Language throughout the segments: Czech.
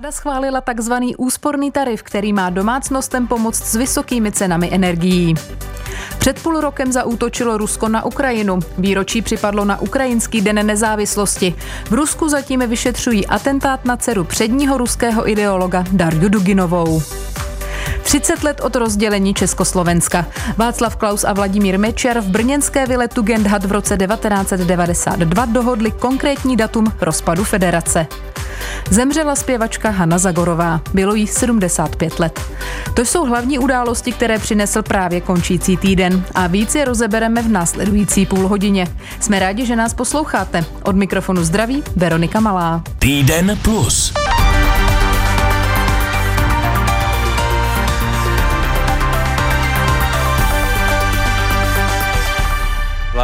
Vláda schválila takzvaný úsporný tarif, který má domácnostem pomoct s vysokými cenami energií. Před půl rokem zaútočilo Rusko na Ukrajinu. Výročí připadlo na Ukrajinský den nezávislosti. V Rusku zatím vyšetřují atentát na dceru předního ruského ideologa Darju Duginovou. 30 let od rozdělení Československa. Václav Klaus a Vladimír Mečer v brněnské vile Tugendhat v roce 1992 dohodli konkrétní datum rozpadu federace. Zemřela zpěvačka Hanna Zagorová. Bylo jí 75 let. To jsou hlavní události, které přinesl právě končící týden a víc je rozebereme v následující půl hodině. Jsme rádi, že nás posloucháte. Od mikrofonu zdraví Veronika Malá. Týden plus.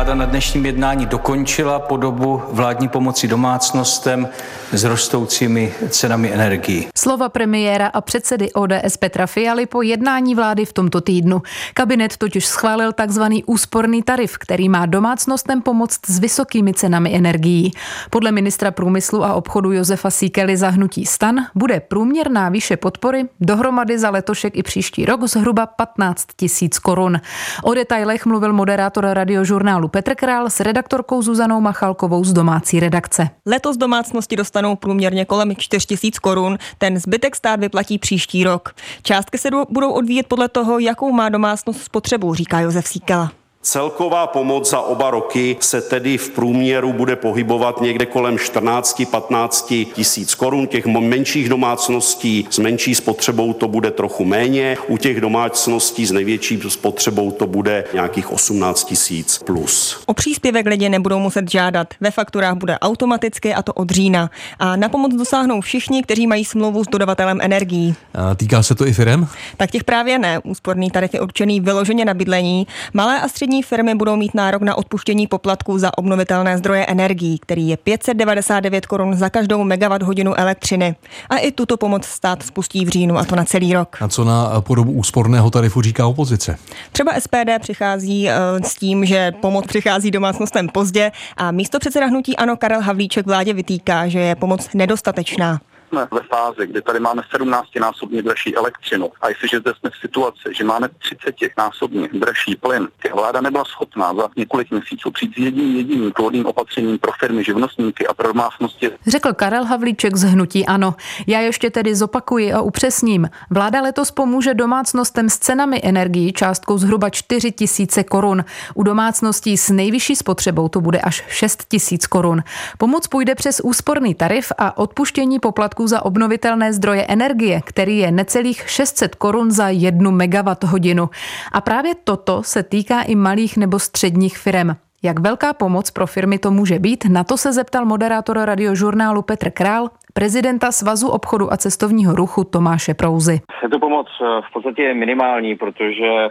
Vláda na dnešním jednání dokončila podobu vládní pomoci domácnostem s rostoucími cenami energií. Slova premiéra a předsedy ODS Petra Fialy po jednání vlády v tomto týdnu. Kabinet totiž schválil takzvaný úsporný tarif, který má domácnostem pomoct s vysokými cenami energií. Podle ministra průmyslu a obchodu Josefa Síkely zahnutí stan bude průměrná výše podpory dohromady za letošek i příští rok zhruba 15 tisíc korun. O detailech mluvil moderátor radiožurnálu Petr Král s redaktorkou Zuzanou Machalkovou z domácí redakce. Letos domácnosti dostanou průměrně kolem 4 tisíc korun, ten zbytek stát vyplatí příští rok. Částky se budou odvíjet podle toho, jakou má domácnost spotřebu, říká Josef Síkela. Celková pomoc za oba roky se tedy v průměru bude pohybovat někde kolem 14-15 tisíc korun. Těch menších domácností s menší spotřebou to bude trochu méně. U těch domácností s největší spotřebou to bude nějakých 18 tisíc plus. O příspěvek lidi nebudou muset žádat. Ve fakturách bude automaticky a to od října. A na pomoc dosáhnou všichni, kteří mají smlouvu s dodavatelem energií. A týká se to i firem? Tak těch právě ne. Úsporný tarif je určený vyloženě na bydlení. Malé a střední Státní firmy budou mít nárok na odpuštění poplatků za obnovitelné zdroje energií, který je 599 korun za každou megawatt hodinu elektřiny. A i tuto pomoc stát spustí v říjnu, a to na celý rok. A co na podobu úsporného tarifu říká opozice? Třeba SPD přichází uh, s tím, že pomoc přichází domácnostem pozdě a místo předseda hnutí Ano Karel Havlíček vládě vytýká, že je pomoc nedostatečná jsme ve fázi, kdy tady máme 17-násobně dražší elektřinu a jestliže zde jsme v situaci, že máme 30-násobně dražší plyn, vláda nebyla schopná za několik měsíců přijít s jedním jediným plodným opatřením pro firmy, živnostníky a pro domácnosti. Řekl Karel Havlíček z Hnutí Ano. Já ještě tedy zopakuji a upřesním. Vláda letos pomůže domácnostem s cenami energií částkou zhruba 4 tisíce korun. U domácností s nejvyšší spotřebou to bude až 6 tisíc korun. Pomoc půjde přes úsporný tarif a odpuštění poplatku za obnovitelné zdroje energie, který je necelých 600 korun za jednu megawatt hodinu. A právě toto se týká i malých nebo středních firm. Jak velká pomoc pro firmy to může být, na to se zeptal moderátor radiožurnálu Petr Král, prezidenta Svazu obchodu a cestovního ruchu Tomáše Prouzy. Je to pomoc eh, v podstatě minimální, protože eh,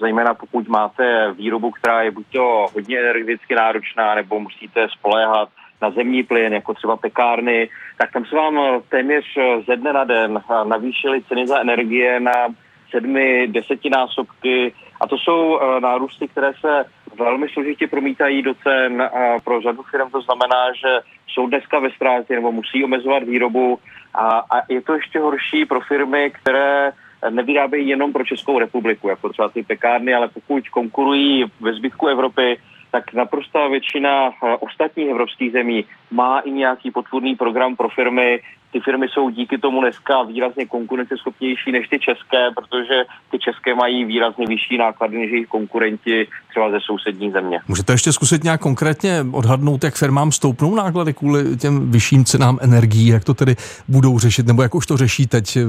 zejména pokud máte výrobu, která je buď to hodně energeticky náročná, nebo musíte spoléhat na zemní plyn, jako třeba pekárny, tak tam se vám eh, téměř eh, ze dne na den eh, navýšily ceny za energie na sedmi, desetinásobky. A to jsou nárůsty, které se velmi složitě promítají do cen a pro řadu firm to znamená, že jsou dneska ve ztrátě nebo musí omezovat výrobu. A, a je to ještě horší pro firmy, které nevyrábějí jenom pro Českou republiku, jako třeba ty pekárny, ale pokud konkurují ve zbytku Evropy, tak naprostá většina eh, ostatních evropských zemí má i nějaký podpůrný program pro firmy. Ty firmy jsou díky tomu dneska výrazně konkurenceschopnější než ty české, protože ty české mají výrazně vyšší náklady než jejich konkurenti třeba ze sousední země. Můžete ještě zkusit nějak konkrétně odhadnout, jak firmám stoupnou náklady kvůli těm vyšším cenám energií, jak to tedy budou řešit, nebo jak už to řeší teď, eh,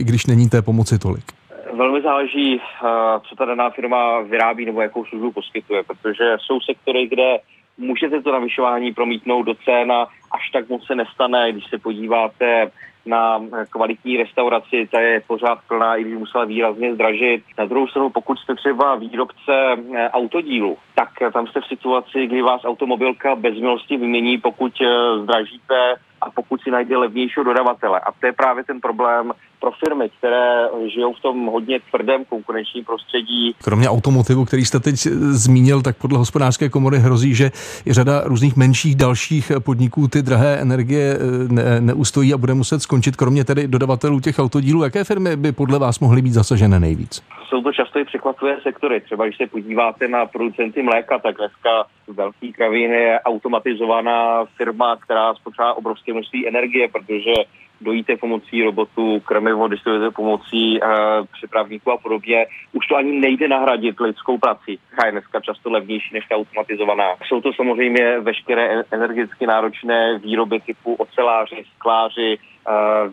i když není té pomoci tolik? Velmi záleží, eh, co ta daná firma vyrábí nebo jakou službu poskytuje, protože jsou sektory, kde můžete to navyšování promítnout do cen a až tak moc se nestane, když se podíváte na kvalitní restauraci, ta je pořád plná, i když musela výrazně zdražit. Na druhou stranu, pokud jste třeba výrobce eh, autodílu, tak tam jste v situaci, kdy vás automobilka bez milosti vymění, pokud eh, zdražíte a pokud si najde levnějšího dodavatele. A to je právě ten problém pro firmy, které žijou v tom hodně tvrdém konkurenčním prostředí. Kromě automotivu, který jste teď zmínil, tak podle hospodářské komory hrozí, že i řada různých menších dalších podniků ty drahé energie ne, neustojí a bude muset skončit, kromě tedy dodavatelů těch autodílů. Jaké firmy by podle vás mohly být zasažené nejvíc? Jsou to často i překvapivé sektory. Třeba když se podíváte na producenty mléka, tak dneska velký kravín je automatizovaná firma, která spotřebuje obrovské množství energie, protože dojíte pomocí robotů, krmivo distribuujete pomocí uh, přepravníků a podobně. Už to ani nejde nahradit lidskou prací, která je dneska často levnější než ta automatizovaná. Jsou to samozřejmě veškeré energeticky náročné výroby typu oceláři, skláři,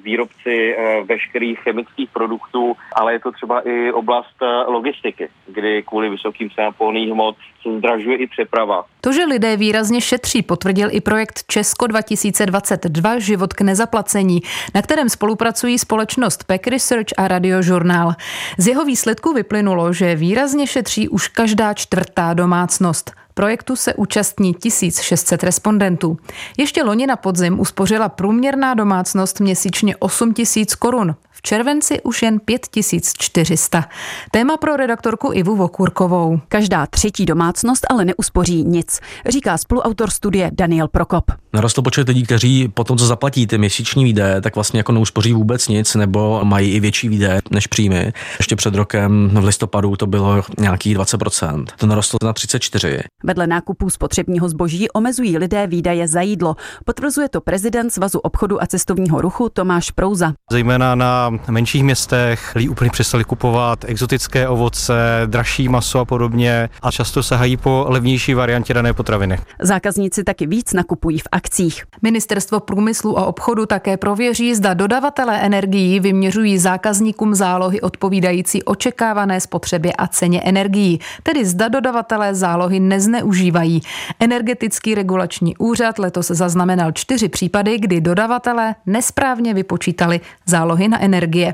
výrobci eh, veškerých chemických produktů, ale je to třeba i oblast eh, logistiky, kdy kvůli vysokým cenám pohonných hmot se zdražuje i přeprava. To, že lidé výrazně šetří, potvrdil i projekt Česko 2022 Život k nezaplacení, na kterém spolupracují společnost Pack Research a Radiožurnál. Z jeho výsledku vyplynulo, že výrazně šetří už každá čtvrtá domácnost. Projektu se účastní 1600 respondentů. Ještě loni na podzim uspořila průměrná domácnost měsíčně 8000 korun. V červenci už jen 5400. Téma pro redaktorku Ivu Vokurkovou. Každá třetí domácnost ale neuspoří nic, říká spoluautor studie Daniel Prokop. Narostl počet lidí, kteří po tom, co zaplatí ty měsíční výdaje, tak vlastně jako neuspoří vůbec nic nebo mají i větší výdaje než příjmy. Ještě před rokem v listopadu to bylo nějakých 20%. To narostlo na 34. Vedle nákupů spotřebního zboží omezují lidé výdaje za jídlo. Potvrzuje to prezident Svazu obchodu a cestovního ruchu Tomáš Prouza. Zejména na menších městech lidi úplně přestali kupovat exotické ovoce, dražší maso a podobně a často sahají po levnější variantě dané potraviny. Zákazníci taky víc nakupují v akcích. Ministerstvo průmyslu a obchodu také prověří, zda dodavatelé energií vyměřují zákazníkům zálohy odpovídající očekávané spotřebě a ceně energií, tedy zda dodavatelé zálohy nezneužívají. Energetický regulační úřad letos zaznamenal čtyři případy, kdy dodavatelé nesprávně vypočítali zálohy na energie.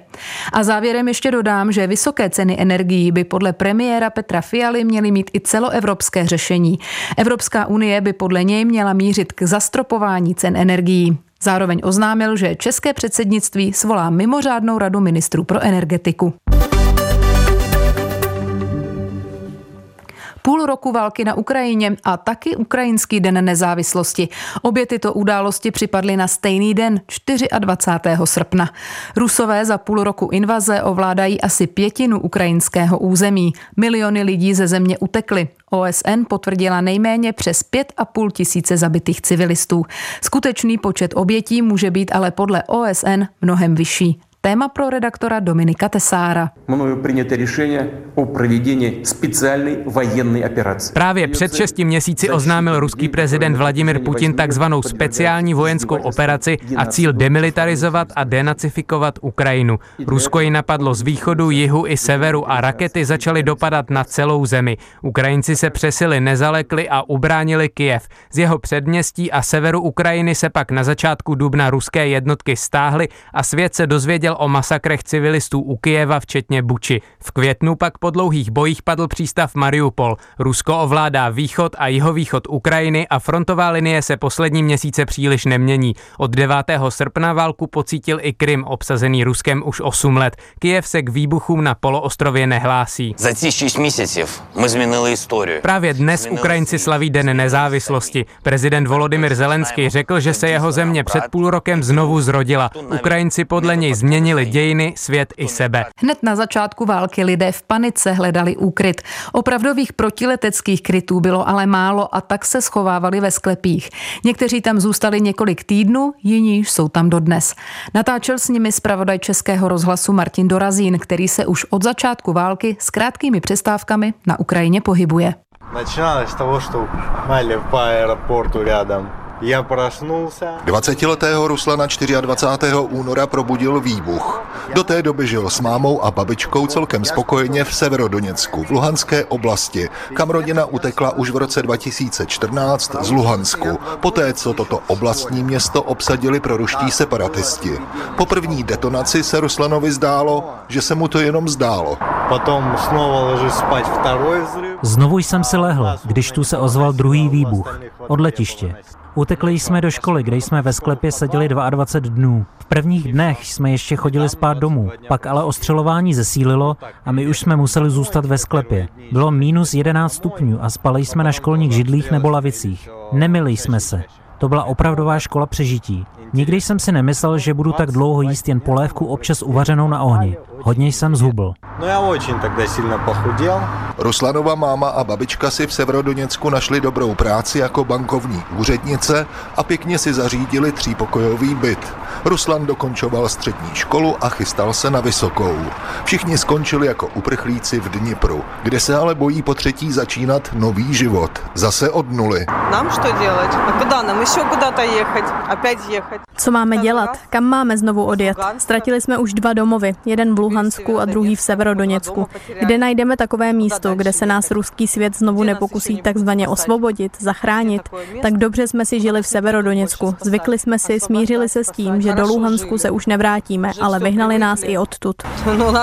A závěrem ještě dodám, že vysoké ceny energií by podle premiéra Petra Fialy měly mít i celoevropské řešení. Evropská unie by podle něj měla mířit k zastropování cen energií. Zároveň oznámil, že české předsednictví svolá mimořádnou radu ministrů pro energetiku. Půl roku války na Ukrajině a taky Ukrajinský den nezávislosti. Obě tyto události připadly na stejný den, 24. srpna. Rusové za půl roku invaze ovládají asi pětinu ukrajinského území. Miliony lidí ze země utekly. OSN potvrdila nejméně přes 5,5 tisíce zabitých civilistů. Skutečný počet obětí může být ale podle OSN mnohem vyšší. Téma pro redaktora Dominika Tesára. Mnoju přijaté řešení o provedení speciální vojenské operace. Právě před šesti měsíci oznámil ruský prezident Vladimir Putin takzvanou speciální vojenskou operaci a cíl demilitarizovat a denacifikovat Ukrajinu. Rusko ji napadlo z východu, jihu i severu a rakety začaly dopadat na celou zemi. Ukrajinci se přesili, nezalekli a ubránili Kijev. Z jeho předměstí a severu Ukrajiny se pak na začátku dubna ruské jednotky stáhly a svět se dozvěděl o masakrech civilistů u Kijeva, včetně Buči. V květnu pak po dlouhých bojích padl přístav Mariupol. Rusko ovládá východ a jihovýchod Ukrajiny a frontová linie se poslední měsíce příliš nemění. Od 9. srpna válku pocítil i Krym, obsazený Ruskem už 8 let. Kijev se k výbuchům na poloostrově nehlásí. Za těch 6 měsíců jsme změnili historii. Právě dnes Ukrajinci slaví Den nezávislosti. Prezident Volodymyr Zelenský řekl, že se jeho země před půl rokem znovu zrodila. Ukrajinci podle něj změnili změnili dějiny, svět i sebe. Hned na začátku války lidé v panice hledali úkryt. Opravdových protileteckých krytů bylo ale málo a tak se schovávali ve sklepích. Někteří tam zůstali několik týdnů, jiní jsou tam dodnes. Natáčel s nimi zpravodaj Českého rozhlasu Martin Dorazín, který se už od začátku války s krátkými přestávkami na Ukrajině pohybuje. Начиналось с того, что мали по аэропорту рядом 20-letého Ruslana 24. února probudil výbuch. Do té doby žil s mámou a babičkou celkem spokojeně v Severodoněcku, v Luhanské oblasti, kam rodina utekla už v roce 2014 z Luhansku, poté co toto oblastní město obsadili proruští separatisti. Po první detonaci se Ruslanovi zdálo, že se mu to jenom zdálo. Potom znovu spát Znovu jsem si lehl, když tu se ozval druhý výbuch od letiště. Utekli jsme do školy, kde jsme ve sklepě seděli 22 dnů. V prvních dnech jsme ještě chodili spát domů, pak ale ostřelování zesílilo a my už jsme museli zůstat ve sklepě. Bylo minus 11 stupňů a spali jsme na školních židlích nebo lavicích. Nemili jsme se. To byla opravdová škola přežití. Nikdy jsem si nemyslel, že budu tak dlouho jíst jen polévku občas uvařenou na ohni. Hodně jsem zhubl. No já očin takhle silně pochuděl. Ruslanova máma a babička si v Severodoněcku našli dobrou práci jako bankovní úřednice a pěkně si zařídili třípokojový byt. Ruslan dokončoval střední školu a chystal se na vysokou. Všichni skončili jako uprchlíci v Dnipru, kde se ale bojí po třetí začínat nový život. Zase od nuly. Nám co dělat? A kde nám ještě kuda jechat? Opět jechat? Co máme dělat? Kam máme znovu odjet? Ztratili jsme už dva domovy, jeden v Luhansku a druhý v Severodoněcku. Kde najdeme takové místo, kde se nás ruský svět znovu nepokusí takzvaně osvobodit, zachránit? Tak dobře jsme si žili v Severodoněcku. Zvykli jsme si, smířili se s tím, že do Luhansku se už nevrátíme, ale vyhnali nás i odtud. No.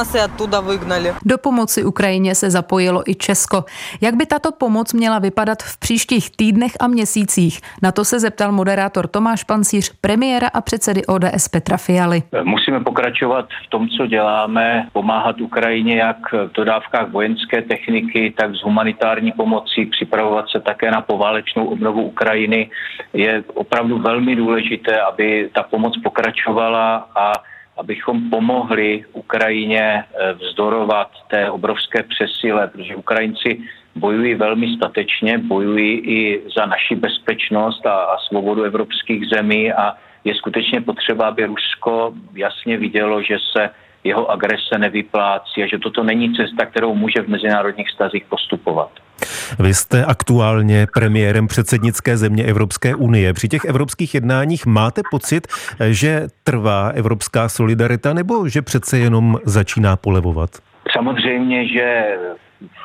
Do pomoci Ukrajině se zapojilo i Česko. Jak by tato pomoc měla vypadat v příštích týdnech a měsících? Na to se zeptal moderátor Tomáš Pancíř, premiéra a předsedy ODS Petra Fialy. Musíme pokračovat v tom, co děláme, pomáhat Ukrajině jak v dodávkách vojenské techniky, tak s humanitární pomocí, připravovat se také na poválečnou obnovu Ukrajiny. Je opravdu velmi důležité, aby ta pomoc pokračovala a abychom pomohli Ukrajině eh, vzdorovat té obrovské přesile, protože Ukrajinci bojují velmi statečně, bojují i za naši bezpečnost a, a svobodu evropských zemí a je skutečně potřeba, aby Rusko jasně vidělo, že se jeho agrese nevyplácí a že toto není cesta, kterou může v mezinárodních stazích postupovat. Vy jste aktuálně premiérem předsednické země Evropské unie. Při těch evropských jednáních máte pocit, že trvá evropská solidarita nebo že přece jenom začíná polevovat? Samozřejmě, že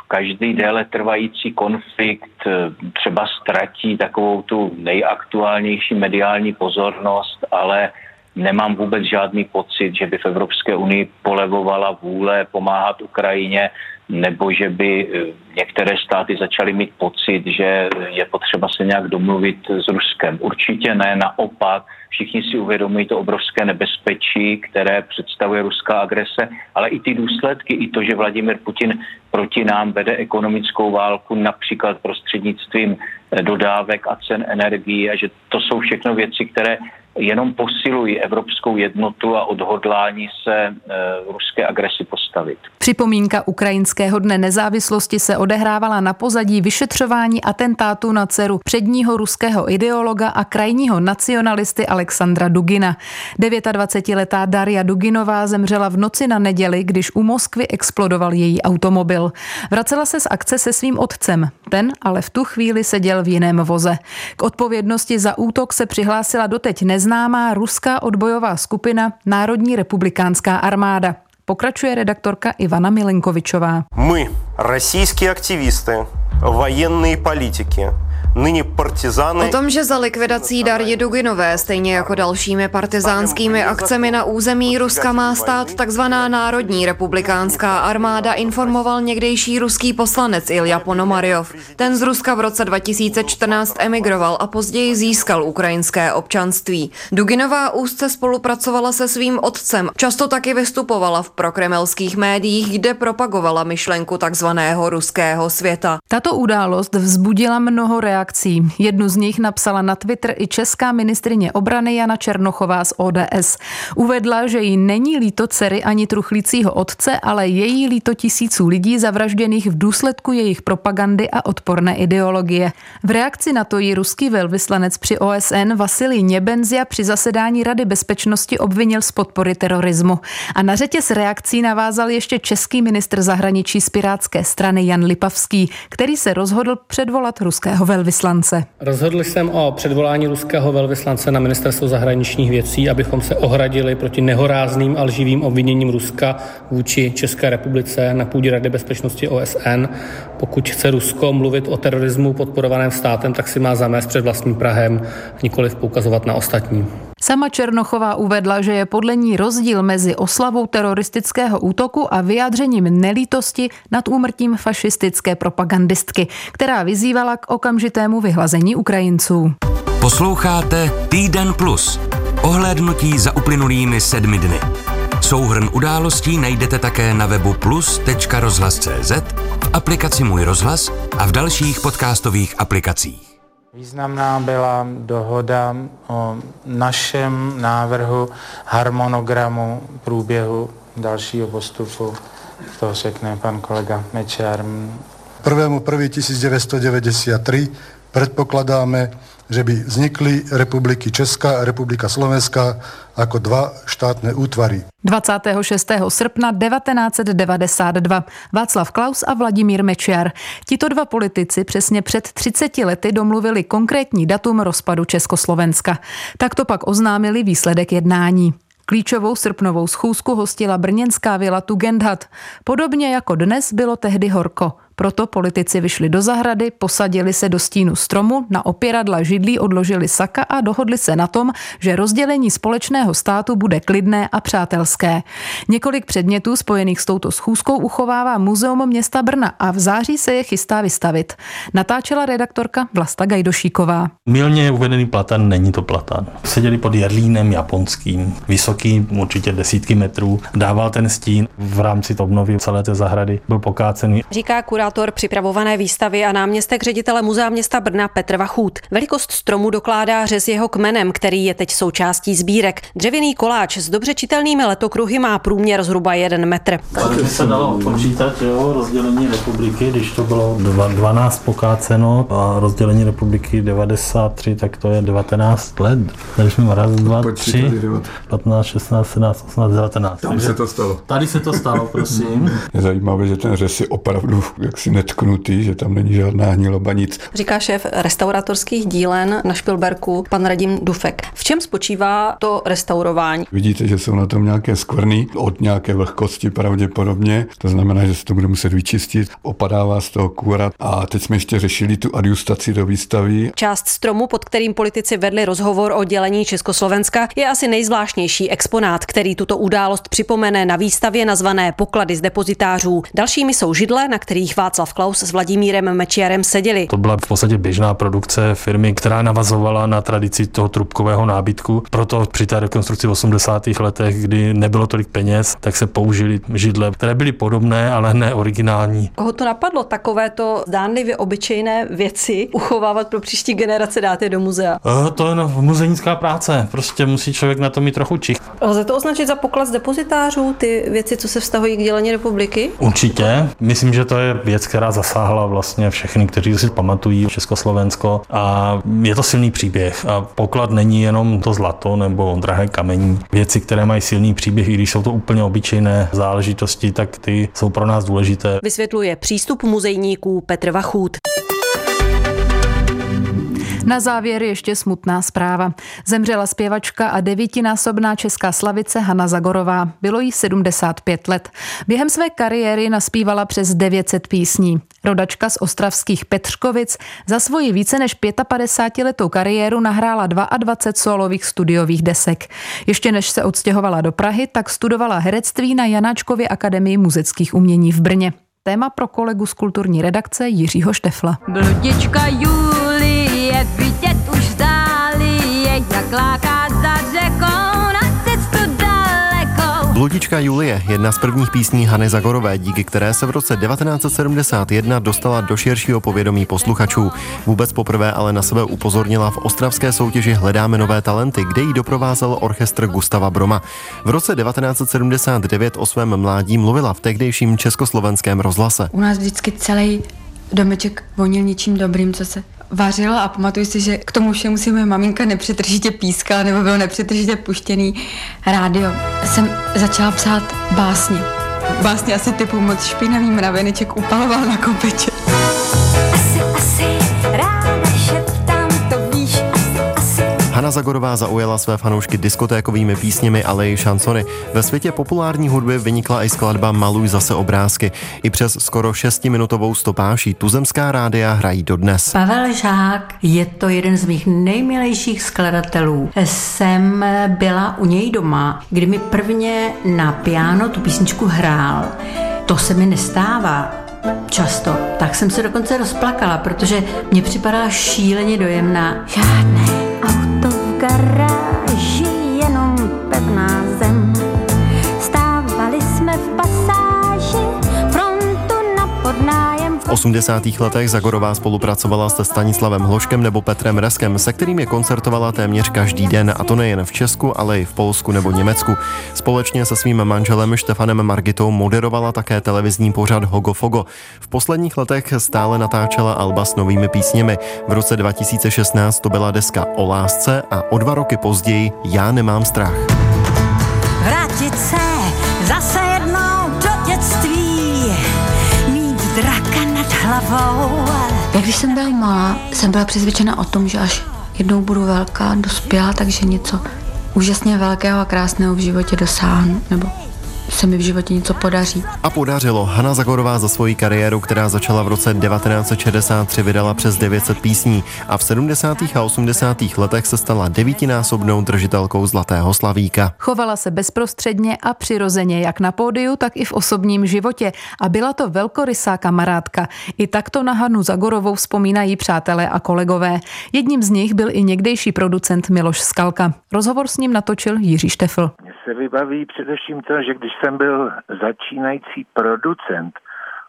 každý déle trvající konflikt třeba ztratí takovou tu nejaktuálnější mediální pozornost, ale nemám vůbec žádný pocit, že by v Evropské unii polevovala vůle pomáhat Ukrajině, nebo že by eh, některé státy začaly mít pocit, že je potřeba se nějak domluvit s Ruskem. Určitě ne, naopak. Všichni si uvědomují to obrovské nebezpečí, které představuje ruská agrese, ale i ty důsledky, i to, že Vladimir Putin proti nám vede ekonomickou válku například prostřednictvím eh, dodávek a cen energií a že to jsou všechno věci, které jenom posilují evropskou jednotu a odhodlání se e, ruské agresi postavit. Připomínka Ukrajinského dne nezávislosti se odehrávala na pozadí vyšetřování atentátu na dceru předního ruského ideologa a krajního nacionalisty Alexandra Dugina. 29-letá Daria Duginová zemřela v noci na neděli, když u Moskvy explodoval její automobil. Vracela se z akce se svým otcem. Ten ale v tu chvíli seděl v jiném voze. K odpovědnosti za útok se přihlásila doteď nez neznámá ruská odbojová skupina Národní republikánská armáda. Pokračuje redaktorka Ivana Milenkovičová. My, российские aktivisty, военные politiky, nyní partizány. O tom, že za likvidací Darje Duginové, stejně jako dalšími partizánskými akcemi na území Ruska má stát takzvaná Národní republikánská armáda, informoval někdejší ruský poslanec Ilja Ponomaryov. Ten z Ruska v roce 2014 emigroval a později získal ukrajinské občanství. Duginová úzce spolupracovala se svým otcem, často taky vystupovala v prokremelských médiích, kde propagovala myšlenku takzvaného ruského světa. Tato událost vzbudila mnoho reakcí reakcí. Jednu z nich napsala na Twitter i česká ministrině obrany Jana Černochová z ODS. Uvedla, že jí není líto dcery ani truchlícího otce, ale její líto tisíců lidí zavražděných v důsledku jejich propagandy a odporné ideologie. V reakci na to ji ruský velvyslanec při OSN Vasilij Nebenzia při zasedání Rady bezpečnosti obvinil z podpory terorismu. A na řetě s reakcí navázal ještě český ministr zahraničí z Pirátské strany Jan Lipavský, který se rozhodl předvolat ruského velvyslance velvyslance. Rozhodl jsem o předvolání ruského velvyslance na ministerstvo zahraničních věcí, abychom se ohradili proti nehorázným a lživým obviněním Ruska vůči České republice na půdě Rady bezpečnosti OSN. Pokud chce Rusko mluvit o terorismu podporovaném státem, tak si má zamést před vlastním Prahem, nikoliv poukazovat na ostatní. Sama Černochová uvedla, že je podle ní rozdíl mezi oslavou teroristického útoku a vyjádřením nelítosti nad úmrtím fašistické propagandistky, která vyzývala k okamžitému vyhlazení Ukrajinců. Posloucháte Týden Plus. Ohlédnutí za uplynulými sedmi dny. Souhrn událostí najdete také na webu plus.rozhlas.cz, v aplikaci Můj rozhlas a v dalších podcastových aplikacích. Významná byla dohoda o našem návrhu harmonogramu průběhu dalšího postupu. To řekne pan kolega Mečar. 1.1.1993 predpokladáme, že by vznikly republiky Česká a republika Slovenská jako dva štátné útvary. 26. srpna 1992 Václav Klaus a Vladimír Mečiar. Tito dva politici přesně před 30 lety domluvili konkrétní datum rozpadu Československa. Tak to pak oznámili výsledek jednání. Klíčovou srpnovou schůzku hostila brněnská vila Tugendhat. Podobně jako dnes bylo tehdy horko. Proto politici vyšli do zahrady, posadili se do stínu stromu, na opěradla židlí odložili saka a dohodli se na tom, že rozdělení společného státu bude klidné a přátelské. Několik předmětů spojených s touto schůzkou uchovává Muzeum města Brna a v září se je chystá vystavit. Natáčela redaktorka Vlasta Gajdošíková. Milně uvedený platan není to platan. Seděli pod jarlínem japonským, vysoký určitě desítky metrů, dával ten stín v rámci obnovy celé té zahrady, byl pokácený. Říká kurá kurátor připravované výstavy a náměstek ředitele Muzea města Brna Petr Vachut. Velikost stromu dokládá řez jeho kmenem, který je teď součástí sbírek. Dřevěný koláč s dobře čitelnými letokruhy má průměr zhruba 1 metr. Tady by se dalo počítat jo, rozdělení republiky, když to bylo 12 pokáceno a rozdělení republiky 93, tak to je 19 let. Tady jsme raz, dva, tři, 15, 16, 17, 18, 19. Tam se to stalo. Tady se to stalo, prosím. Je zajímavé, že ten řez je opravdu jaksi netknutý, že tam není žádná hniloba nic. Říká šéf restauratorských dílen na Špilberku, pan Radim Dufek. V čem spočívá to restaurování? Vidíte, že jsou na tom nějaké skvrny od nějaké vlhkosti pravděpodobně. To znamená, že se to bude muset vyčistit, opadává z toho kůra. A teď jsme ještě řešili tu adjustaci do výstavy. Část stromu, pod kterým politici vedli rozhovor o dělení Československa, je asi nejzvláštnější exponát, který tuto událost připomene na výstavě nazvané Poklady z depozitářů. Dalšími jsou židle, na kterých Václav Klaus s Vladimírem Mečiarem seděli. To byla v podstatě běžná produkce firmy, která navazovala na tradici toho trubkového nábytku. Proto při té rekonstrukci v 80. letech, kdy nebylo tolik peněz, tak se použili židle, které byly podobné, ale ne originální. Koho to napadlo takovéto zdánlivě obyčejné věci uchovávat pro příští generace dát je do muzea? E, to je no, muzejnická práce. Prostě musí člověk na to mít trochu čich. Lze to označit za poklad z depozitářů, ty věci, co se vztahují k dělení republiky? Určitě. Myslím, že to je věc, která zasáhla vlastně všechny, kteří si pamatují Československo a je to silný příběh a poklad není jenom to zlato nebo drahé kamení. Věci, které mají silný příběh, i když jsou to úplně obyčejné záležitosti, tak ty jsou pro nás důležité. Vysvětluje přístup muzejníků Petr Vachut. Na závěr ještě smutná zpráva. Zemřela zpěvačka a devítinásobná česká slavice Hanna Zagorová. Bylo jí 75 let. Během své kariéry naspívala přes 900 písní. Rodačka z ostravských Petřkovic za svoji více než 55-letou kariéru nahrála 22 solových studiových desek. Ještě než se odstěhovala do Prahy, tak studovala herectví na Janáčkově akademii muzických umění v Brně. Téma pro kolegu z kulturní redakce Jiřího Štefla. Bludička Julie, vidět už zdáli je, jak láká za řekou na cestu dalekou. Bludička Julie, jedna z prvních písní Hany Zagorové, díky které se v roce 1971 dostala do širšího povědomí posluchačů. Vůbec poprvé ale na sebe upozornila v ostravské soutěži Hledáme nové talenty, kde jí doprovázel orchestr Gustava Broma. V roce 1979 o svém mládí mluvila v tehdejším československém rozhlase. U nás vždycky celý domeček vonil něčím dobrým, co se vařila a pamatuju si, že k tomu všemu si moje maminka nepřetržitě pískala nebo bylo nepřetržitě puštěný rádio. Jsem začala psát básně. Básně asi typu moc špinavý mraveneček upaloval na kopeče. Zagorová zaujala své fanoušky diskotékovými písněmi, ale i šansony. Ve světě populární hudby vynikla i skladba Maluj zase obrázky. I přes skoro šestiminutovou stopáší tuzemská rádia hrají dodnes. Pavel Žák je to jeden z mých nejmilejších skladatelů. Jsem byla u něj doma, kdy mi prvně na piano tu písničku hrál. To se mi nestává často. Tak jsem se dokonce rozplakala, protože mě připadá šíleně dojemná. Žádné garáži jenom pevná V 80. letech Zagorová spolupracovala se Stanislavem Hloškem nebo Petrem Reskem, se kterými koncertovala téměř každý den, a to nejen v Česku, ale i v Polsku nebo Německu. Společně se svým manželem Štefanem Margitou moderovala také televizní pořad Hogo Fogo. V posledních letech stále natáčela alba s novými písněmi. V roce 2016 to byla deska o lásce a o dva roky později Já nemám strach. Když jsem byla malá, jsem byla přesvědčena o tom, že až jednou budu velká, dospělá, takže něco úžasně velkého a krásného v životě dosáhnu, nebo se mi v životě něco podaří. A podařilo. Hanna Zagorová za svoji kariéru, která začala v roce 1963, vydala přes 900 písní a v 70. a 80. letech se stala devítinásobnou držitelkou Zlatého slavíka. Chovala se bezprostředně a přirozeně jak na pódiu, tak i v osobním životě a byla to velkorysá kamarádka. I takto na Hanu Zagorovou vzpomínají přátelé a kolegové. Jedním z nich byl i někdejší producent Miloš Skalka. Rozhovor s ním natočil Jiří Štefl. Mně se vybaví především to, že když jsem byl začínající producent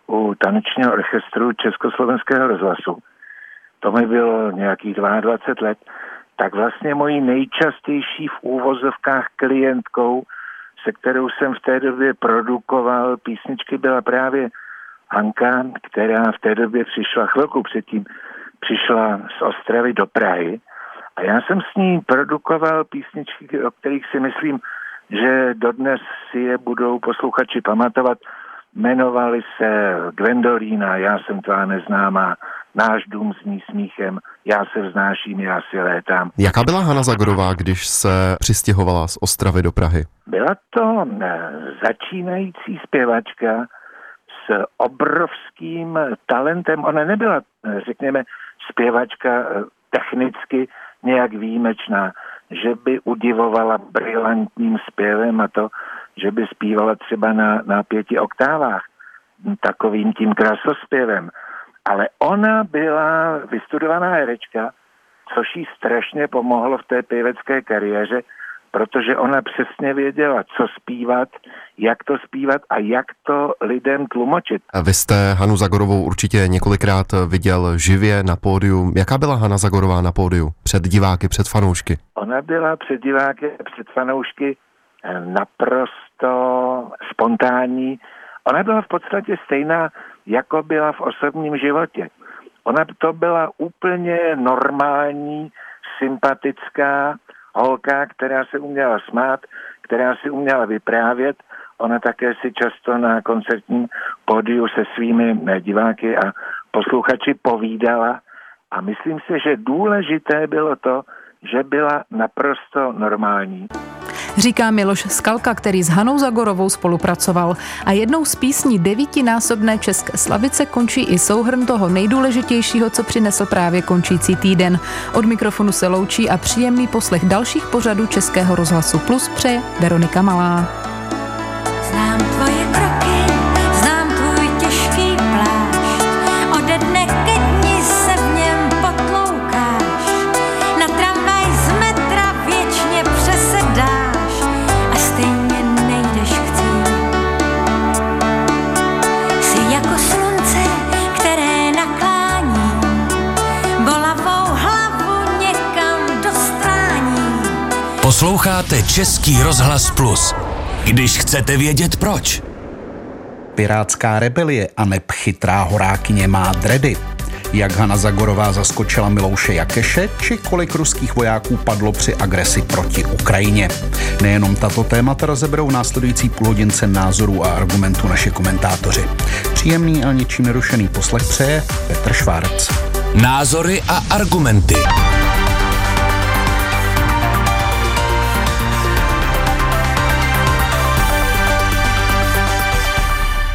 u tanečního orchestru Československého rozhlasu, to mi bylo nějakých 22 let, tak vlastně mojí nejčastější v úvozovkách klientkou, se kterou jsem v té době produkoval písničky, byla právě Hanka, která v té době přišla chvilku předtím, přišla z Ostravy do Prahy. A já jsem s ní produkoval písničky, o kterých si myslím, že dodnes si je budou posluchači pamatovat. Jmenovali se Gwendolína, Já jsem tvá neznámá, Náš dům s smíchem, Já se vznáším, já si létám. Jaká byla Hanna Zagorová, když se přistěhovala z Ostravy do Prahy? Byla to eh, začínající zpěvačka s obrovským talentem. Ona nebyla, eh, řekněme, zpěvačka eh, technicky nějak výjimečná že by udivovala brilantním zpěvem a to, že by zpívala třeba na, na pěti oktávách takovým tím krasospěvem. Ale ona byla vystudovaná herečka, což jí strašně pomohlo v té pěvecké kariéře, protože ona přesně věděla, co zpívat, jak to zpívat a jak to lidem tlumočit. A vy jste Hanu Zagorovou určitě několikrát viděl živě na pódiu. Jaká byla Hana Zagorová na pódiu? Před diváky, před fanoušky? Ona byla před diváky, před fanoušky eh, naprosto spontánní. Ona byla v podstatě stejná, jako byla v osobním životě. Ona to byla úplně normální, sympatická, holka, která se uměla smát, která si uměla vyprávět. Ona také si často na koncertním pódiu se svými diváky a posluchači povídala. A myslím si, že důležité bylo to, že byla naprosto normální. Říká Miloš Skalka, který s Hanou Zagorovou spolupracoval. A jednou z písní devítinásobné České slavice končí i souhrn toho nejdůležitějšího, co přinesl právě končící týden. Od mikrofonu se loučí a příjemný poslech dalších pořadů Českého rozhlasu Plus přeje Veronika Malá. Znám tvoje Posloucháte Český rozhlas Plus. Když chcete vědět proč. Pirátská rebelie a neb chytrá horákyně má dredy. Jak Hana Zagorová zaskočila Milouše Jakeše, či kolik ruských vojáků padlo při agresi proti Ukrajině. Nejenom tato témata rozeberou následující půlhodince názorů a argumentů naši komentátoři. Příjemný a ničím nerušený poslech přeje Petr Švárc. Názory a argumenty.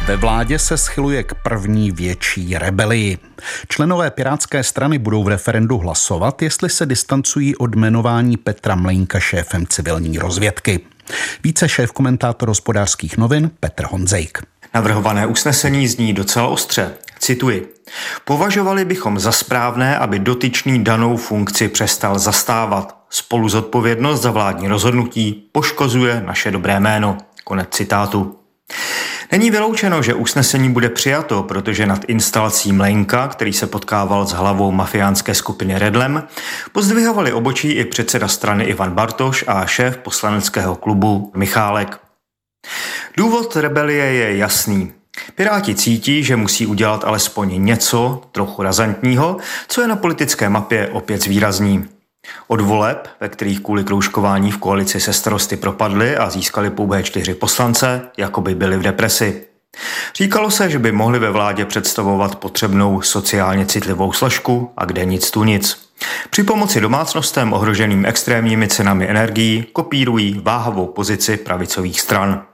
Ve vládě se schyluje k první větší rebelii. Členové Pirátské strany budou v referendu hlasovat, jestli se distancují od jmenování Petra Mlejnka šéfem civilní rozvědky. Více šéf komentátor hospodářských novin Petr Honzejk. Navrhované usnesení zní docela ostře. Cituji. Považovali bychom za správné, aby dotyčný danou funkci přestal zastávat. Spolu zodpovědnost za vládní rozhodnutí poškozuje naše dobré jméno. Konec citátu. Není vyloučeno, že usnesení bude přijato, protože nad instalací Mlenka, který se potkával s hlavou mafiánské skupiny Redlem, pozdvihovali obočí i předseda strany Ivan Bartoš a šéf poslaneckého klubu Michálek. Důvod rebelie je jasný. Piráti cítí, že musí udělat alespoň něco trochu razantního, co je na politické mapě opět zvýrazní. Od voleb, ve kterých kvůli kroužkování v koalici se starosty propadly a získali pouhé čtyři poslance, jako by byli v depresi. Říkalo se, že by mohli ve vládě představovat potřebnou sociálně citlivou složku a kde nic tu nic. Při pomoci domácnostem ohroženým extrémními cenami energií kopírují váhavou pozici pravicových stran.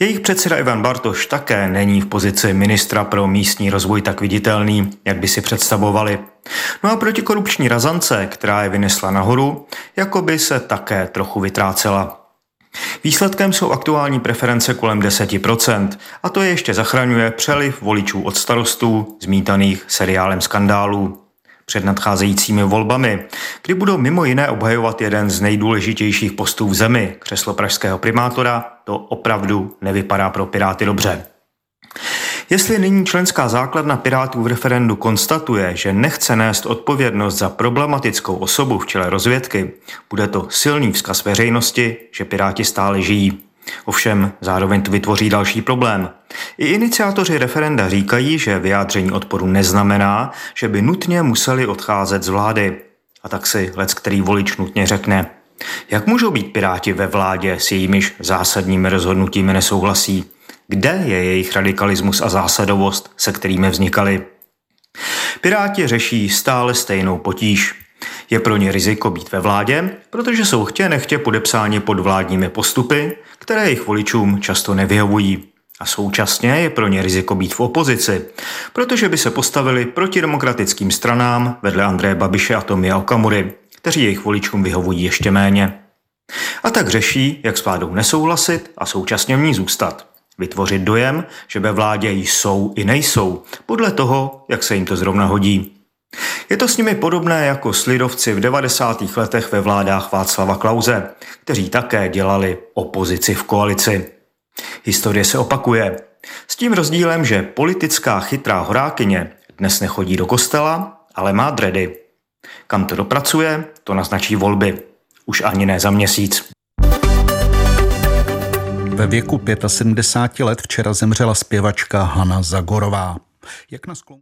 Jejich předseda Ivan Bartoš také není v pozici ministra pro místní rozvoj tak viditelný, jak by si představovali. No a protikorupční razance, která je vynesla nahoru, jako by se také trochu vytrácela. Výsledkem jsou aktuální preference kolem 10%, a to je ještě zachraňuje přeliv voličů od starostů, zmítaných seriálem skandálů před nadcházejícími volbami, kdy budou mimo jiné obhajovat jeden z nejdůležitějších postů v zemi, křeslo pražského primátora, to opravdu nevypadá pro Piráty dobře. Jestli nyní členská základna Pirátů v referendu konstatuje, že nechce nést odpovědnost za problematickou osobu v čele rozvědky, bude to silný vzkaz veřejnosti, že Piráti stále žijí. Ovšem zároveň to vytvoří další problém. I iniciátoři referenda říkají, že vyjádření odporu neznamená, že by nutně museli odcházet z vlády. A tak si lec který volič nutně řekne. Jak můžou být Piráti ve vládě s jejímiž zásadními rozhodnutími nesouhlasí? Kde je jejich radikalismus a zásadovost, se kterými vznikali? Piráti řeší stále stejnou potíž. Je pro ně riziko být ve vládě, protože jsou chtě nechtě podepsáni pod vládními postupy, které jejich voličům často nevyhovují. A současně je pro ně riziko být v opozici, protože by se postavili proti demokratickým stranám vedle Andreje Babiše a Tomia Okamury, kteří jejich voličům vyhovují ještě méně. A tak řeší, jak s vládou nesouhlasit a současně v ní zůstat. Vytvořit dojem, že ve vládě jsou i nejsou, podle toho, jak se jim to zrovna hodí. Je to s nimi podobné jako s lidovci v 90. letech ve vládách Václava Klauze, kteří také dělali opozici v koalici. Historie se opakuje. S tím rozdílem, že politická chytrá horákyně dnes nechodí do kostela, ale má dredy. Kam to dopracuje, to naznačí volby. Už ani ne za měsíc. Ve věku 75 let včera zemřela zpěvačka Hanna Zagorová. Jak na sklon...